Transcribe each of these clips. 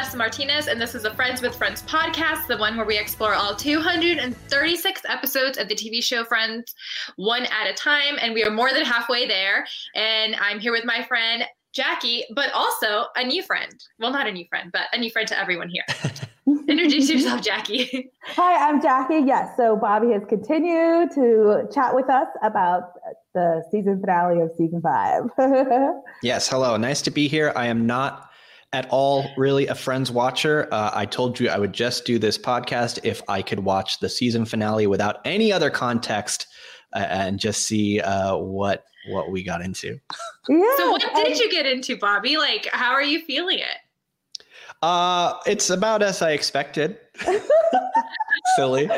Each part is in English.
Vanessa Martinez, and this is the Friends with Friends podcast, the one where we explore all 236 episodes of the TV show Friends, one at a time. And we are more than halfway there. And I'm here with my friend Jackie, but also a new friend. Well, not a new friend, but a new friend to everyone here. Introduce yourself, Jackie. Hi, I'm Jackie. Yes, so Bobby has continued to chat with us about the season finale of season five. yes, hello. Nice to be here. I am not at all really a Friends watcher. Uh, I told you I would just do this podcast if I could watch the season finale without any other context uh, and just see uh, what what we got into. Yeah. So what did you get into, Bobby? Like, how are you feeling it? Uh, it's about as I expected. Silly.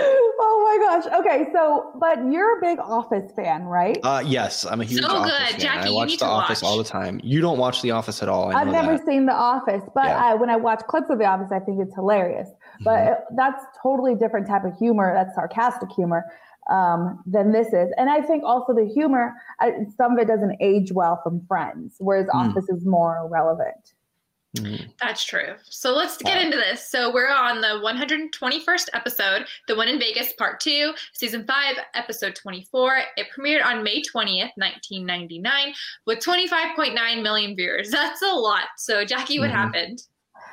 Oh my gosh. Okay, so but you're a big Office fan, right? Uh yes, I'm a huge so Office good. fan. Jackie, I watch The Office watch. all the time. You don't watch The Office at all. I have never that. seen The Office, but yeah. I, when I watch clips of The Office, I think it's hilarious. But mm-hmm. it, that's totally different type of humor. That's sarcastic humor um, than this is. And I think also the humor, I, some of it doesn't age well from Friends, whereas mm. Office is more relevant. Mm-hmm. That's true. So let's get into this. So we're on the 121st episode, the one in Vegas, part two, season five, episode 24. It premiered on May 20th, 1999, with 25.9 million viewers. That's a lot. So, Jackie, what mm-hmm. happened?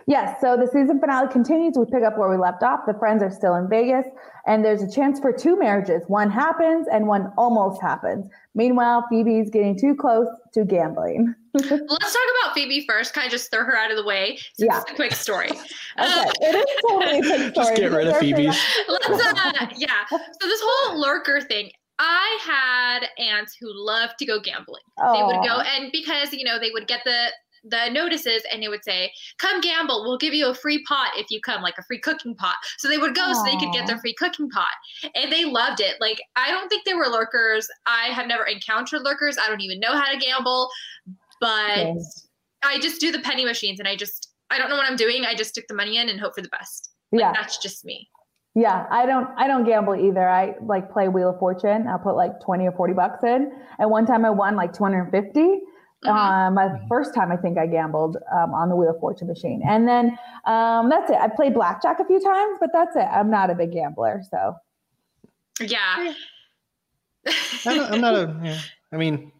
Yes, so the season finale continues. We pick up where we left off. The friends are still in Vegas, and there's a chance for two marriages. One happens, and one almost happens. Meanwhile, Phoebe's getting too close to gambling. Let's talk about Phoebe first. Kind of just throw her out of the way. So yeah. It's a quick story. okay, uh, it is totally a quick story. Just get rid of Phoebe. Let's, uh, yeah. So this whole lurker thing, I had aunts who loved to go gambling. Aww. They would go, and because you know they would get the the notices and it would say, "Come gamble. We'll give you a free pot if you come, like a free cooking pot." So they would go Aww. so they could get their free cooking pot, and they loved it. Like I don't think they were lurkers. I have never encountered lurkers. I don't even know how to gamble, but yes. I just do the penny machines, and I just I don't know what I'm doing. I just stick the money in and hope for the best. Like, yeah, that's just me. Yeah, I don't I don't gamble either. I like play Wheel of Fortune. I'll put like 20 or 40 bucks in. And one time I won like 250 Mm-hmm. Um, my first time I think I gambled um, on the Wheel of Fortune machine, and then um, that's it. I played blackjack a few times, but that's it. I'm not a big gambler, so yeah. I'm not a. Yeah. I mean,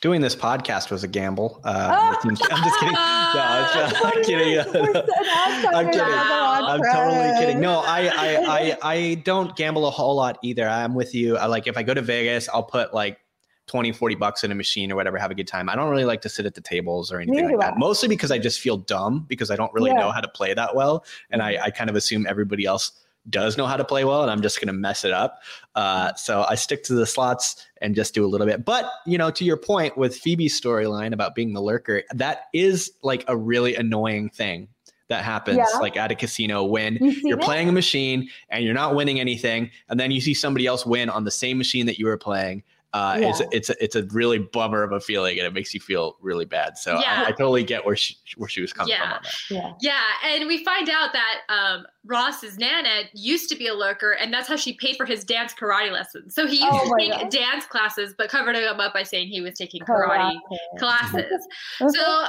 doing this podcast was a gamble. Uh, oh. I'm just kidding. No, I'm, kidding. I'm kidding. I'm totally kidding. No, I, I, I, I don't gamble a whole lot either. I'm with you. I like if I go to Vegas, I'll put like 20, 40 bucks in a machine or whatever, have a good time. I don't really like to sit at the tables or anything like that. Mostly because I just feel dumb because I don't really yeah. know how to play that well. And I, I kind of assume everybody else does know how to play well and I'm just going to mess it up. Uh, so I stick to the slots and just do a little bit. But, you know, to your point with Phoebe's storyline about being the lurker, that is like a really annoying thing that happens yeah. like at a casino when you are playing a machine and you're not winning anything and then you see somebody else win on the same machine that you were playing uh, yeah. it's it's a, it's a really bummer of a feeling, and it makes you feel really bad. So yeah. I, I, totally get where she where she was coming yeah. from. Yeah, yeah, and we find out that um, Ross's nana used to be a lurker, and that's how she paid for his dance karate lessons. So he used oh to take God. dance classes, but covered him up by saying he was taking karate, karate. classes. so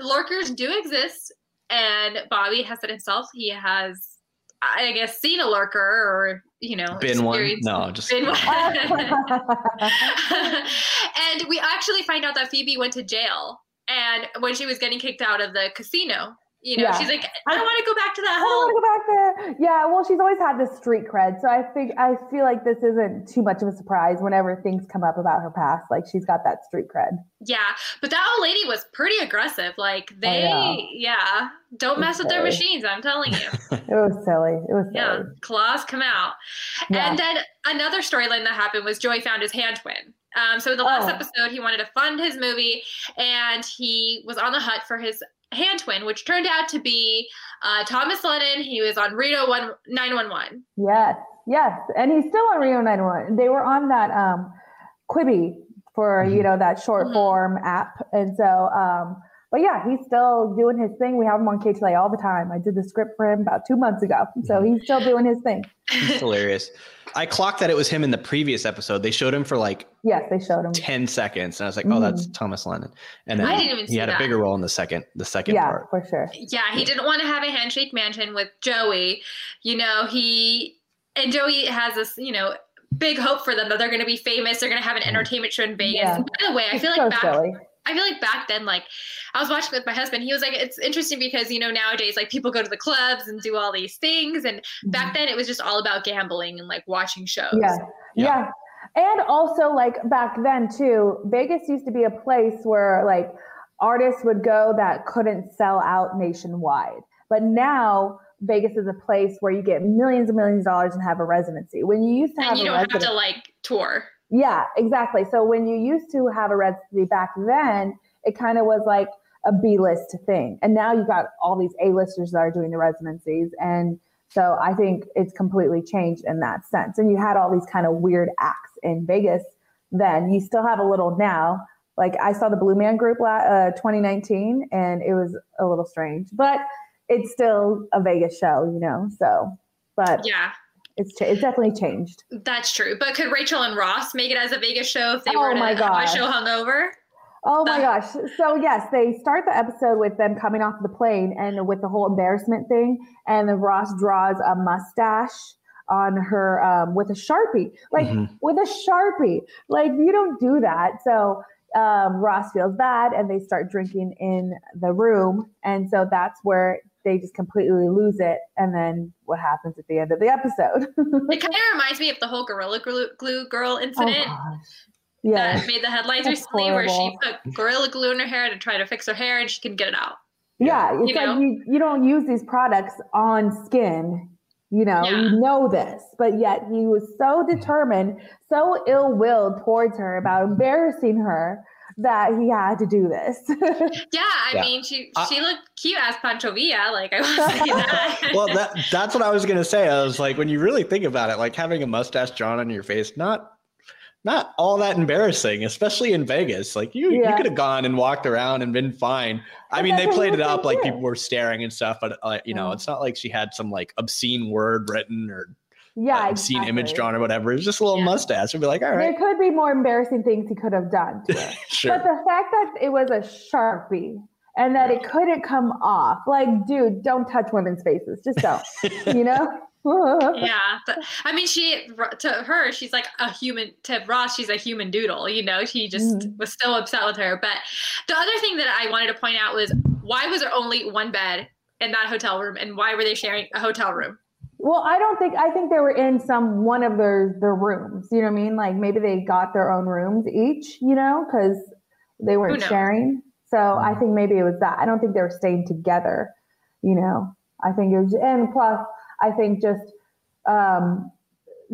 lurkers do exist, and Bobby has said himself he has I guess seen a lurker or you know been one? no just been one. and we actually find out that Phoebe went to jail and when she was getting kicked out of the casino you know, yeah. she's like, I don't want to go back to that I don't want to go back there. Yeah, well, she's always had this street cred, so I think I feel like this isn't too much of a surprise whenever things come up about her past. Like she's got that street cred. Yeah, but that old lady was pretty aggressive. Like they, yeah, don't mess with their machines. I'm telling you, it was silly. It was silly. yeah, claws come out. Yeah. And then another storyline that happened was Joey found his hand twin. Um, so the last oh. episode, he wanted to fund his movie, and he was on the hunt for his hand twin, which turned out to be uh, Thomas Lennon. He was on Reno 1 911. Yes, yes. And he's still on Reno 911. They were on that um, Quibi for, mm-hmm. you know, that short mm-hmm. form app. And so um, but yeah, he's still doing his thing. We have him on KTLA all the time. I did the script for him about two months ago. So mm-hmm. he's still doing his thing. He's hilarious. I clocked that it was him in the previous episode. They showed him for like yes, they showed him 10 seconds. And I was like, oh, that's mm-hmm. Thomas Lennon. And then he had a bigger role in the second, the second yeah, part. for sure. Yeah, he didn't want to have a handshake mansion with Joey. You know, he and Joey has this, you know, big hope for them that they're going to be famous. They're going to have an mm. entertainment show in Vegas. Yeah. And by the way, I feel like so back, silly. I feel like back then, like I was watching with my husband, he was like, it's interesting because, you know, nowadays, like people go to the clubs and do all these things. And mm-hmm. back then it was just all about gambling and like watching shows. Yeah. yeah. Yeah. And also, like back then, too, Vegas used to be a place where like artists would go that couldn't sell out nationwide. But now, Vegas is a place where you get millions and millions of dollars and have a residency. When you used to have and you don't have to like tour. Yeah, exactly. So when you used to have a residency back then, it kind of was like a B list thing. And now you got all these A listers that are doing the residencies. And so I think it's completely changed in that sense. And you had all these kind of weird acts in Vegas then. You still have a little now. Like I saw the Blue Man Group uh, 2019 and it was a little strange, but it's still a Vegas show, you know? So, but yeah, it's it's definitely changed. That's true. But could Rachel and Ross make it as a Vegas show if they oh were to my gosh. have a show hungover? Oh my gosh. So yes, they start the episode with them coming off the plane and with the whole embarrassment thing. And then Ross draws a mustache on her um, with a Sharpie. Like mm-hmm. with a Sharpie. Like you don't do that. So um, Ross feels bad and they start drinking in the room. And so that's where they just completely lose it. And then what happens at the end of the episode? it kind of reminds me of the whole Gorilla Glue, Girl incident. Oh, yeah. That made the headlines That's recently horrible. where she put Gorilla Glue in her hair to try to fix her hair and she can get it out. Yeah. It's you like know? you, you don't use these products on skin. You know, yeah. you know this, but yet he was so determined, so ill willed towards her about embarrassing her that he had to do this. yeah, I yeah. mean, she she looked cute as Pancho Villa. Like I was saying that. well, that that's what I was gonna say. I was like, when you really think about it, like having a mustache drawn on your face, not not all that embarrassing, especially in Vegas. Like you, yeah. you could have gone and walked around and been fine. I mean, they played it up like people were staring and stuff, but uh, you know, it's not like she had some like obscene word written or yeah, obscene exactly. image drawn or whatever. It was just a little yeah. mustache. We'd be like, all right. There could be more embarrassing things he could have done. sure. But the fact that it was a sharpie and that it couldn't come off, like, dude, don't touch women's faces. Just don't. you know. yeah, but, I mean, she to her, she's like a human. To Ross, she's a human doodle. You know, she just mm-hmm. was so upset with her. But the other thing that I wanted to point out was why was there only one bed in that hotel room, and why were they sharing a hotel room? Well, I don't think I think they were in some one of their their rooms. You know what I mean? Like maybe they got their own rooms each. You know, because they weren't sharing. So I mm-hmm. think maybe it was that. I don't think they were staying together. You know, I think it was, and plus I think just um,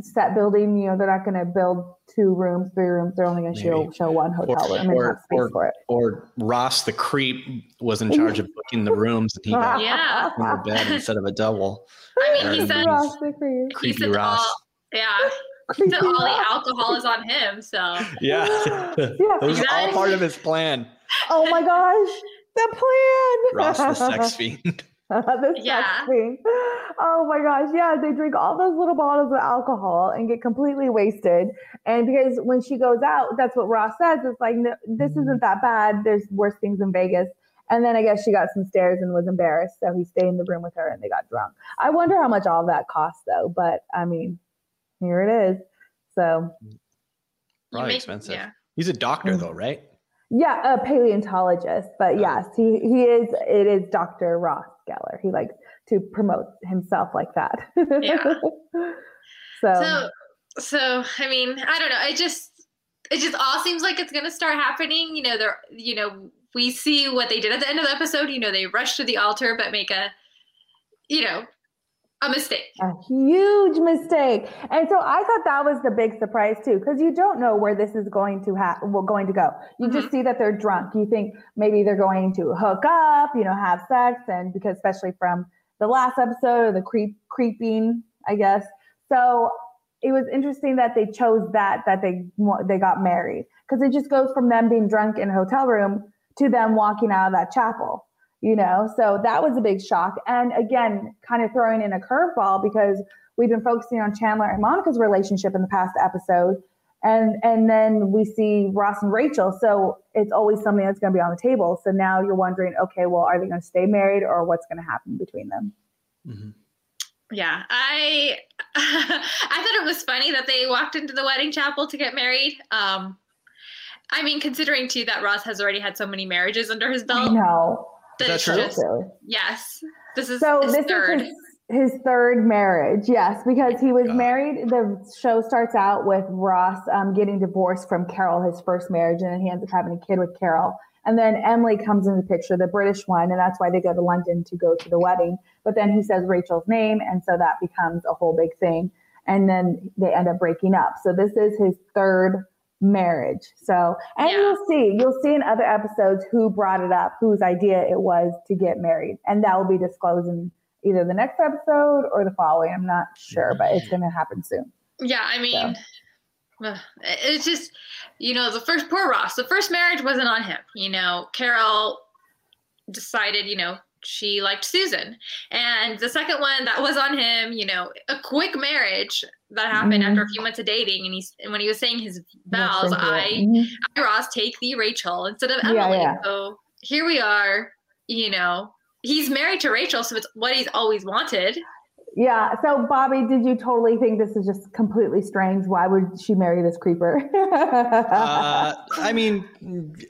set building, you know, they're not going to build two rooms, three rooms. They're only going to show, show one hotel or, room and or, have space or, for it. Or Ross, the creep, was in charge of booking the rooms and he got yeah. in the bed instead of a double. I mean, he said, Ross the creep. Creepy he said Ross. All, yeah. He said all the alcohol is on him. So yeah, yeah. it was all part of his plan. Oh my gosh, the plan! Ross, the sex fiend. the yeah. thing. Oh my gosh. Yeah. They drink all those little bottles of alcohol and get completely wasted. And because when she goes out, that's what Ross says. It's like, no, this isn't that bad. There's worse things in Vegas. And then I guess she got some stares and was embarrassed. So he stayed in the room with her and they got drunk. I wonder how much all that costs though. But I mean, here it is. So probably expensive. Yeah. He's a doctor mm. though, right? Yeah, a paleontologist. But yes, he, he is, it is Dr. Ross. Geller. He likes to promote himself like that. yeah. so, so, so I mean, I don't know. It just, it just all seems like it's going to start happening. You know, there, you know, we see what they did at the end of the episode. You know, they rush to the altar, but make a, you know, a mistake. A huge mistake. And so I thought that was the big surprise too, because you don't know where this is going to have well, going to go. You mm-hmm. just see that they're drunk. You think maybe they're going to hook up, you know, have sex, and because especially from the last episode, the creep creeping, I guess. So it was interesting that they chose that that they they got married because it just goes from them being drunk in a hotel room to them walking out of that chapel you know? So that was a big shock. And again kind of throwing in a curveball because we've been focusing on chandler and monica's relationship in the past episode. And and then we see ross and rachel. So it's always something that's going to be on the table. So now you're wondering okay well are they going to stay married or what's going to happen between them? Mm-hmm. yeah i i thought it was funny that they walked into the wedding chapel to get married. Um I mean, considering too that Ross has already had so many marriages under his belt. No, is that true? Just, yes, this is so. this third. is his, his, third marriage. Yes, because he was God. married. The show starts out with Ross um, getting divorced from Carol, his first marriage, and then he ends up having a kid with Carol. And then Emily comes in the picture, the British one, and that's why they go to London to go to the wedding. But then he says Rachel's name, and so that becomes a whole big thing. And then they end up breaking up. So this is his third marriage. So, and yeah. you'll see, you'll see in other episodes who brought it up, whose idea it was to get married. And that will be disclosed in either the next episode or the following. I'm not sure, but it's going to happen soon. Yeah. I mean, so. it's just, you know, the first, poor Ross, the first marriage wasn't on him. You know, Carol decided, you know, she liked Susan. And the second one that was on him, you know, a quick marriage that happened mm-hmm. after a few months of dating. And he's and when he was saying his vows, I, mm-hmm. I Ross take the Rachel instead of Emily. Yeah, yeah. So here we are, you know, he's married to Rachel, so it's what he's always wanted. Yeah. So, Bobby, did you totally think this is just completely strange? Why would she marry this creeper? uh, I mean,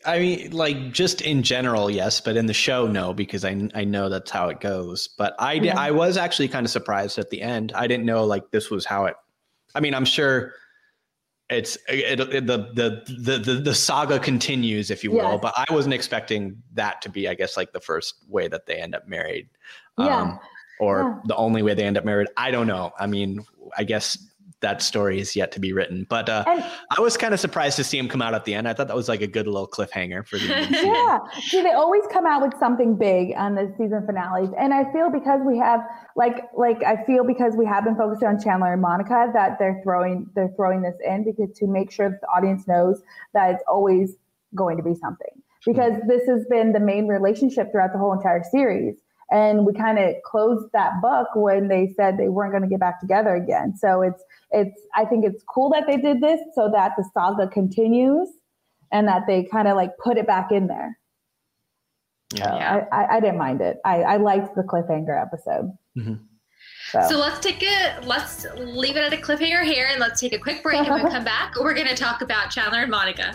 I mean, like just in general, yes, but in the show, no, because I I know that's how it goes. But I yeah. I was actually kind of surprised at the end. I didn't know like this was how it. I mean, I'm sure it's it, it, the, the the the the saga continues, if you will. Yes. But I wasn't expecting that to be, I guess, like the first way that they end up married. Yeah. Um, or yeah. the only way they end up married. I don't know. I mean, I guess that story is yet to be written. But uh, and, I was kind of surprised to see him come out at the end. I thought that was like a good little cliffhanger for the yeah. See, they always come out with something big on the season finales, and I feel because we have like like I feel because we have been focusing on Chandler and Monica that they're throwing they're throwing this in because to make sure that the audience knows that it's always going to be something because mm-hmm. this has been the main relationship throughout the whole entire series and we kind of closed that book when they said they weren't going to get back together again so it's it's i think it's cool that they did this so that the saga continues and that they kind of like put it back in there yeah I, I, I, didn't mind it i i liked the cliffhanger episode mm-hmm. So. so. let's take it let's leave it at a cliffhanger here and let's take a quick break and we come back we're going to talk about chandler and monica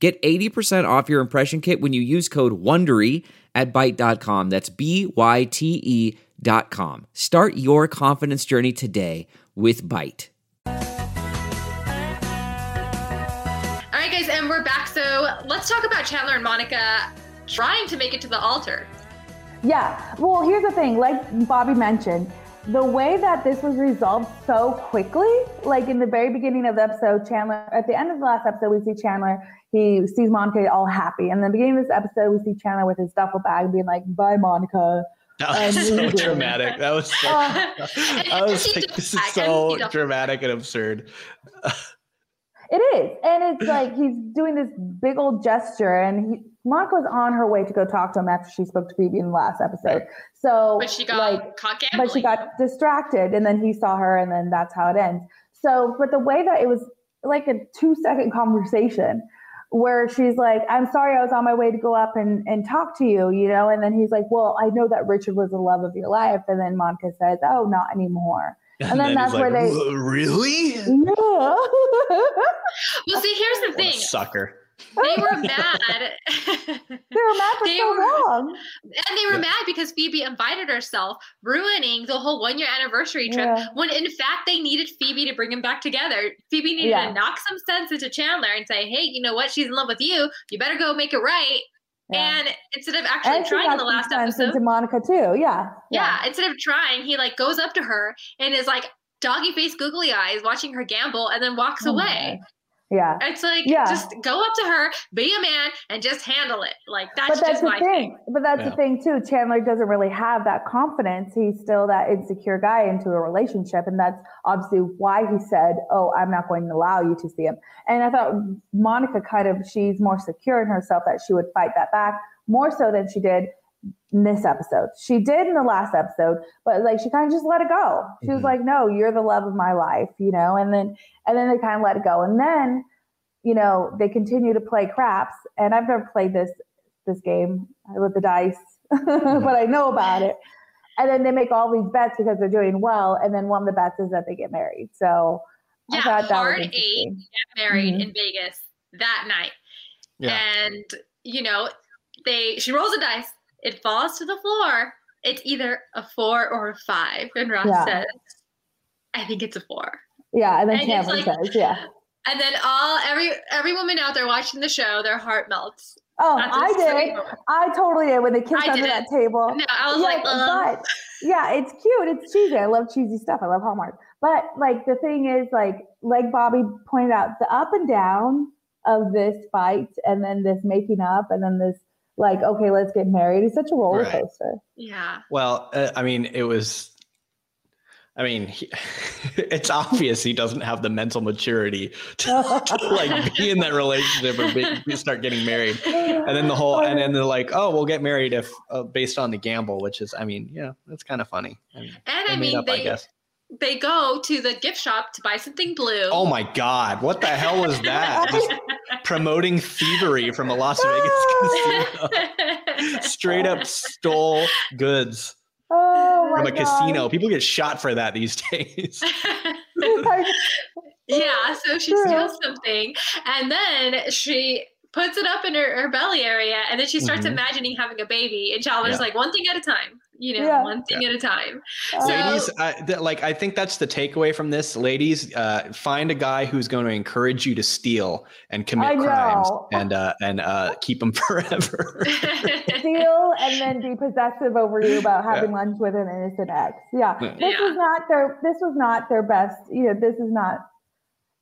Get 80% off your impression kit when you use code WONDERY at Byte.com. That's B-Y-T-E dot com. Start your confidence journey today with Byte. All right, guys, and we're back. So let's talk about Chandler and Monica trying to make it to the altar. Yeah. Well, here's the thing. Like Bobby mentioned, the way that this was resolved so quickly, like in the very beginning of the episode, Chandler, at the end of the last episode, we see Chandler, he sees Monica all happy. And the beginning of this episode, we see Chandler with his duffel bag being like, bye, Monica. That was so dramatic. That was so, uh, I was like, this is so dramatic and absurd. it is. And it's like he's doing this big old gesture and he, Monica was on her way to go talk to him after she spoke to Phoebe in the last episode. So, but she got like, caught gambling. But she got distracted, and then he saw her, and then that's how it ends. So, but the way that it was like a two second conversation where she's like, I'm sorry, I was on my way to go up and, and talk to you, you know? And then he's like, Well, I know that Richard was the love of your life. And then Monica says, Oh, not anymore. And, and then, then, that's where they really? Yeah. well, see, here's the thing. sucker they were mad. they were mad for they so were, long. And they were yeah. mad because Phoebe invited herself, ruining the whole one year anniversary trip yeah. when in fact they needed Phoebe to bring them back together. Phoebe needed yeah. to knock some sense into Chandler and say, hey, you know what? She's in love with you. You better go make it right. And instead of actually and trying in the last episode, to Monica too, yeah, yeah. Instead of trying, he like goes up to her and is like doggy face, googly eyes, watching her gamble, and then walks oh away. Yeah. It's like yeah. just go up to her, be a man, and just handle it. Like that's, but that's the thing. thing. But that's yeah. the thing too. Chandler doesn't really have that confidence. He's still that insecure guy into a relationship. And that's obviously why he said, Oh, I'm not going to allow you to see him. And I thought Monica kind of she's more secure in herself that she would fight that back more so than she did in this episode. She did in the last episode, but like she kind of just let it go. She mm-hmm. was like, "No, you're the love of my life," you know. And then and then they kind of let it go. And then, you know, they continue to play craps. And I've never played this this game with the dice, but I know about it. And then they make all these bets because they're doing well. And then one of the bets is that they get married. So yeah, I thought that hard eight get married mm-hmm. in Vegas that night. Yeah. And you know, they she rolls a dice it falls to the floor. It's either a four or a five. And Ross yeah. says, I think it's a four. Yeah, and then and Cameron like, says, yeah. And then all every every woman out there watching the show, their heart melts. Oh, I did. I totally did when they kissed I under that table. No, I was like, like but yeah, it's cute. It's cheesy. I love cheesy stuff. I love Hallmark. But like the thing is, like like Bobby pointed out, the up and down of this fight, and then this making up, and then this like, okay, let's get married. It's such a roller coaster. Yeah. Well, uh, I mean, it was. I mean, he, it's obvious he doesn't have the mental maturity to, to like be in that relationship or be, start getting married. And then the whole, and then they're like, "Oh, we'll get married if uh, based on the gamble," which is, I mean, yeah, that's kind of funny. I mean, and I mean, up, they, I they go to the gift shop to buy something blue. Oh my God. What the hell was that? Just promoting thievery from a Las Vegas casino. Straight up stole goods oh from a God. casino. People get shot for that these days. yeah. So she steals something and then she puts it up in her, her belly area and then she starts mm-hmm. imagining having a baby and Chandler's yeah. like one thing at a time you know, yeah. one thing yeah. at a time. So, ladies, th- like I think that's the takeaway from this. Ladies, uh, find a guy who's going to encourage you to steal and commit crimes, and uh, and uh, keep them forever. steal and then be possessive over you about having yeah. lunch with an innocent ex. Yeah, this was not their. This was not their best. You know, this is not.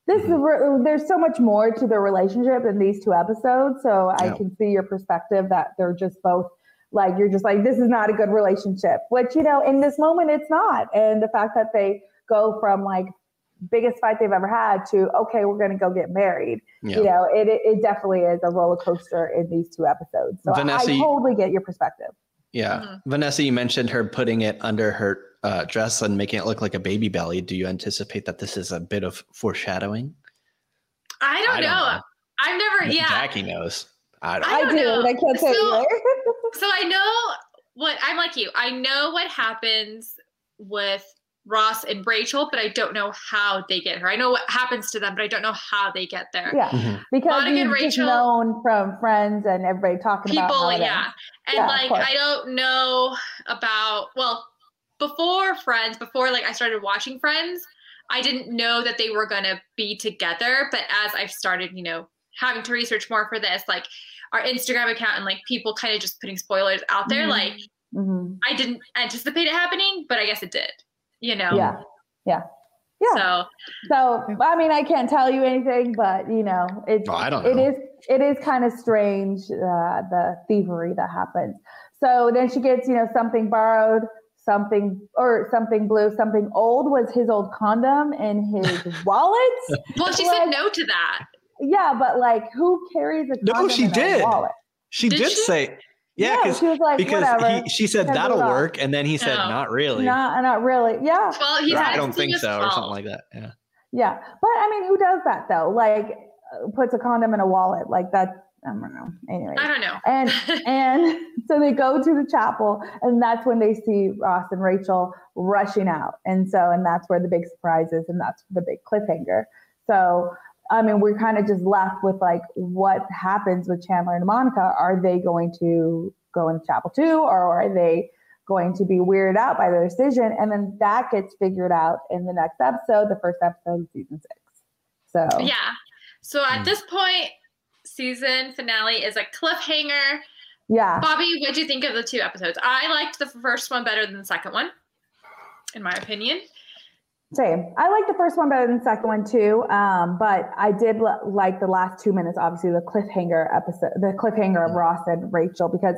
This mm-hmm. is there's so much more to their relationship in these two episodes. So I can see your perspective that they're just both like you're just like this is not a good relationship which you know in this moment it's not and the fact that they go from like biggest fight they've ever had to okay we're going to go get married yeah. you know it, it definitely is a roller coaster in these two episodes so vanessa, i totally get your perspective yeah mm-hmm. vanessa you mentioned her putting it under her uh, dress and making it look like a baby belly do you anticipate that this is a bit of foreshadowing i don't, I don't know. know. i've never yeah jackie knows I, I, I do. Know. I can't tell so, you. so I know what I'm like you. I know what happens with Ross and Rachel, but I don't know how they get her. I know what happens to them, but I don't know how they get there. Yeah, mm-hmm. because Monica and Rachel known from friends and everybody talking people, about people. Yeah, and yeah, like I don't know about well before Friends, before like I started watching Friends, I didn't know that they were gonna be together. But as I've started, you know, having to research more for this, like our Instagram account and like people kind of just putting spoilers out there. Mm-hmm. Like mm-hmm. I didn't anticipate it happening, but I guess it did. You know? Yeah. Yeah. Yeah. So, so I mean, I can't tell you anything, but you know, it's oh, I don't know. it is it is kind of strange uh, the thievery that happens. So then she gets you know something borrowed, something or something blue, something old was his old condom in his wallet. well, she like, said no to that. Yeah, but like, who carries a no? She did. Wallet? She did, did she? say. Yeah, yeah she was like, because he, she said that'll work, and then he said, no. "Not really." Not, not really. Yeah. Well, he's yeah, I don't think so, or something like that. Yeah. Yeah, but I mean, who does that though? Like, uh, puts a condom in a wallet like that. I don't know. Anyway, I don't know. And and so they go to the chapel, and that's when they see Ross and Rachel rushing out, and so and that's where the big surprise is, and that's the big cliffhanger. So I mean, we're kind of just left with like, what happens with Chandler and Monica? Are they going to go in chapel two or are they going to be weirded out by their decision? And then that gets figured out in the next episode, the first episode of season six. So, yeah. So at mm. this point, season finale is a cliffhanger. Yeah. Bobby, what do you think of the two episodes? I liked the first one better than the second one, in my opinion. Same. I like the first one better than the second one too. Um, but I did l- like the last two minutes, obviously the cliffhanger episode, the cliffhanger of Ross and Rachel, because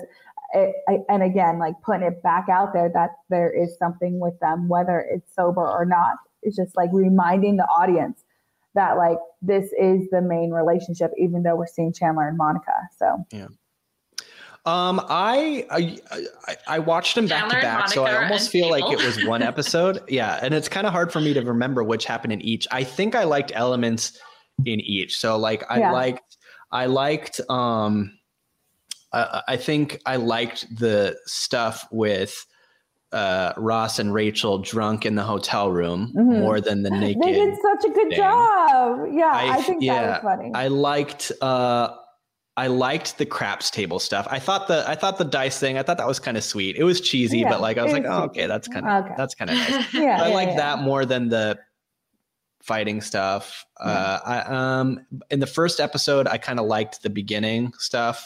it, I, and again, like putting it back out there that there is something with them, whether it's sober or not. It's just like reminding the audience that like this is the main relationship, even though we're seeing Chandler and Monica. So yeah. Um, I, I I watched them back to back, so I almost feel like it was one episode. yeah, and it's kind of hard for me to remember which happened in each. I think I liked elements in each. So like I yeah. liked I liked um I, I think I liked the stuff with uh, Ross and Rachel drunk in the hotel room mm-hmm. more than the naked. They did such a good thing. job. Yeah, I, I think yeah, that was funny. I liked uh I liked the craps table stuff. I thought the I thought the dice thing. I thought that was kind of sweet. It was cheesy, yeah, but like I was like, oh, okay, that's kind of okay. that's kind of nice. yeah, I yeah, like yeah. that more than the fighting stuff. Uh, I um in the first episode, I kind of liked the beginning stuff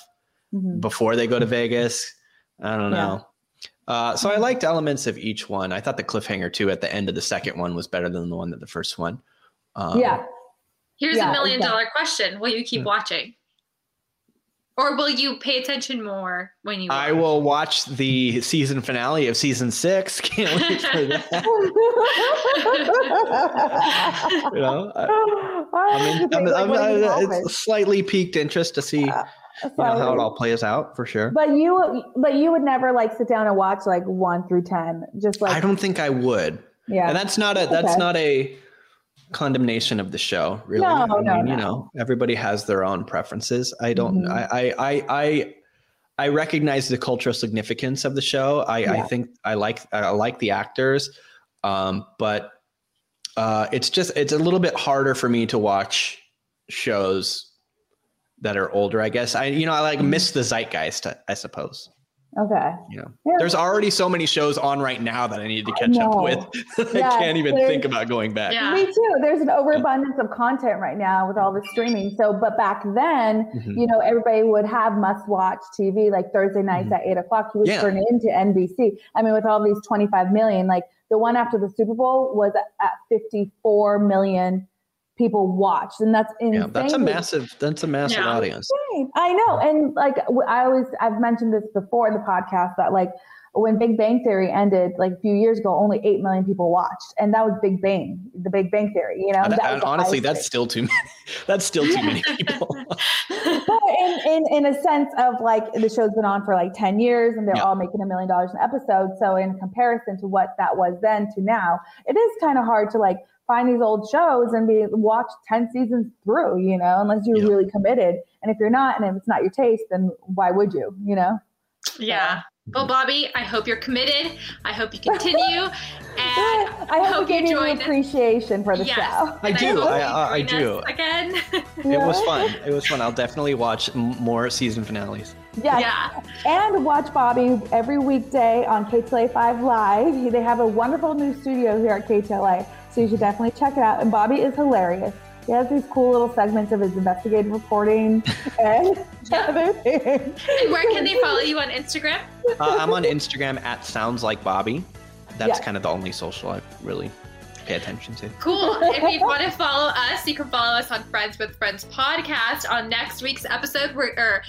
mm-hmm. before they go to Vegas. I don't know. Uh, so I liked elements of each one. I thought the cliffhanger too at the end of the second one was better than the one that the first one. Um, yeah. Here's a million dollar question: Will you keep hmm. watching? Or will you pay attention more when you? Watch? I will watch the season finale of season six. Can't wait for that. you know, I, am I'm, I'm, it's slightly piqued interest to see uh, you know, how it all plays out for sure. But you, but you would never like sit down and watch like one through ten, just like I don't think I would. Yeah, and that's not a that's okay. not a condemnation of the show really no, I mean, no, no. you know everybody has their own preferences i don't mm-hmm. I, I i i recognize the cultural significance of the show i yeah. i think i like i like the actors um but uh it's just it's a little bit harder for me to watch shows that are older i guess i you know i like mm-hmm. miss the zeitgeist i suppose Okay. Yeah. yeah. There's already so many shows on right now that I need to catch up with. I can't even think about going back. Yeah. Me too. There's an overabundance of content right now with all the streaming. So, but back then, mm-hmm. you know, everybody would have must watch TV like Thursday nights mm-hmm. at eight o'clock. You would yeah. turn into NBC. I mean, with all these 25 million, like the one after the Super Bowl was at 54 million people watched and that's insane. Yeah, that's a massive that's a massive yeah. audience i know and like i always i've mentioned this before in the podcast that like when big bang theory ended like a few years ago only 8 million people watched and that was big bang the big bang theory you know and, and honestly that's still too many that's still too many people but in, in in a sense of like the show's been on for like 10 years and they're yeah. all making a million dollars an episode so in comparison to what that was then to now it is kind of hard to like find these old shows and be watch 10 seasons through, you know, unless you're really committed. And if you're not, and if it's not your taste, then why would you, you know? Yeah. Well, Bobby, I hope you're committed. I hope you continue. And I hope, hope you join appreciation for the yes, show. I do. I, I, I do. Uh, again. it was fun. It was fun. I'll definitely watch more season finales. Yes. Yeah. And watch Bobby every weekday on KTLA 5 Live. They have a wonderful new studio here at KTLA. So you should definitely check it out. And Bobby is hilarious. He has these cool little segments of his investigative reporting and other things. And where can they follow you on Instagram? Uh, I'm on Instagram at sounds like Bobby. That's kind of the only social I really pay attention to. Cool. if you want to follow us, you can follow us on Friends with Friends podcast. On next week's episode, we're or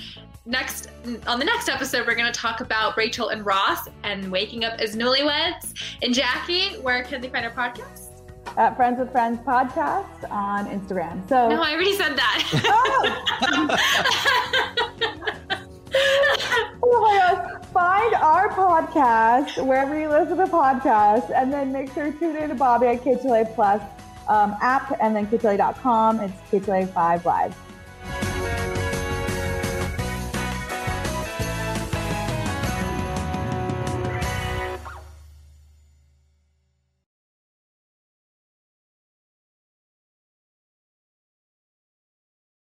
next on the next episode, we're going to talk about Rachel and Ross and waking up as newlyweds. And Jackie, where can they find our podcast? At Friends with Friends podcast on Instagram. So no, I already said that. Oh. oh my gosh. Find our podcast wherever you listen to podcasts and then make sure to tune in to Bobby at KTLA Plus um, app and then KTLA.com. It's KTLA 5 Live.